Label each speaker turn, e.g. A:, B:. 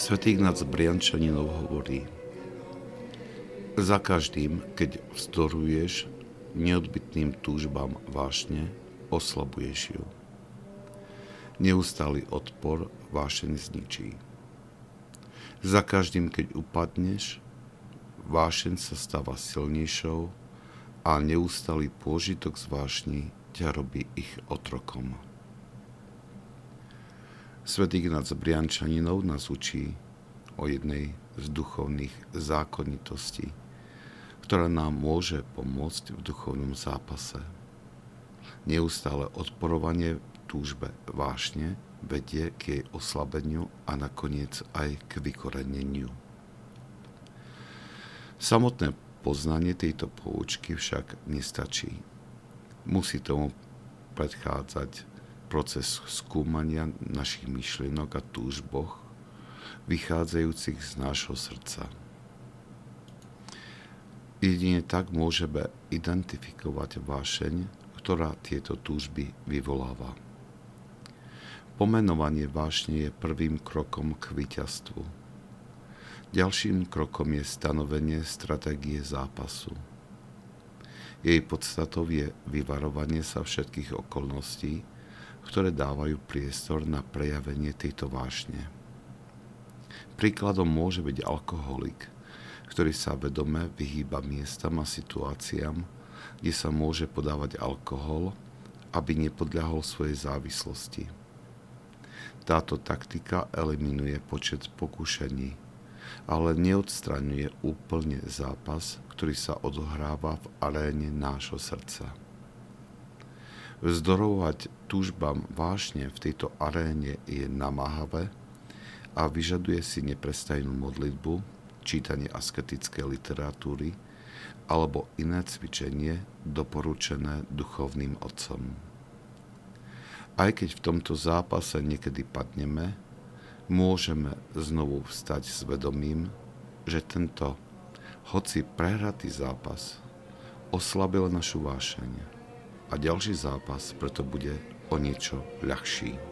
A: Svetý Ignác Briančaninov hovorí, za každým, keď vzdoruješ neodbitným túžbám vášne, oslabuješ ju. Neustály odpor vášeň zničí. Za každým, keď upadneš, vášeň sa stáva silnejšou a neustály pôžitok z vášni ťa robí ich otrokom. Svetý Ignác Briančaninov nás učí o jednej z duchovných zákonitostí, ktorá nám môže pomôcť v duchovnom zápase. Neustále odporovanie túžbe vášne vedie k jej oslabeniu a nakoniec aj k vykoreneniu. Samotné poznanie tejto poučky však nestačí. Musí tomu predchádzať proces skúmania našich myšlienok a túžboch, vychádzajúcich z nášho srdca. Jedine tak môžeme identifikovať vášeň, ktorá tieto túžby vyvoláva. Pomenovanie vášne je prvým krokom k víťazstvu. Ďalším krokom je stanovenie stratégie zápasu. Jej podstatou je vyvarovanie sa všetkých okolností, ktoré dávajú priestor na prejavenie tejto vášne. Príkladom môže byť alkoholik – ktorý sa vedome vyhýba miestam a situáciám, kde sa môže podávať alkohol, aby nepodľahol svojej závislosti. Táto taktika eliminuje počet pokušení, ale neodstraňuje úplne zápas, ktorý sa odohráva v aréne nášho srdca. Vzdorovať túžbám vášne v tejto aréne je namáhavé a vyžaduje si neprestajnú modlitbu, čítanie asketickej literatúry alebo iné cvičenie doporučené duchovným otcom. Aj keď v tomto zápase niekedy padneme, môžeme znovu vstať s vedomím, že tento, hoci prehratý zápas, oslabil našu vášeň a ďalší zápas preto bude o niečo ľahší.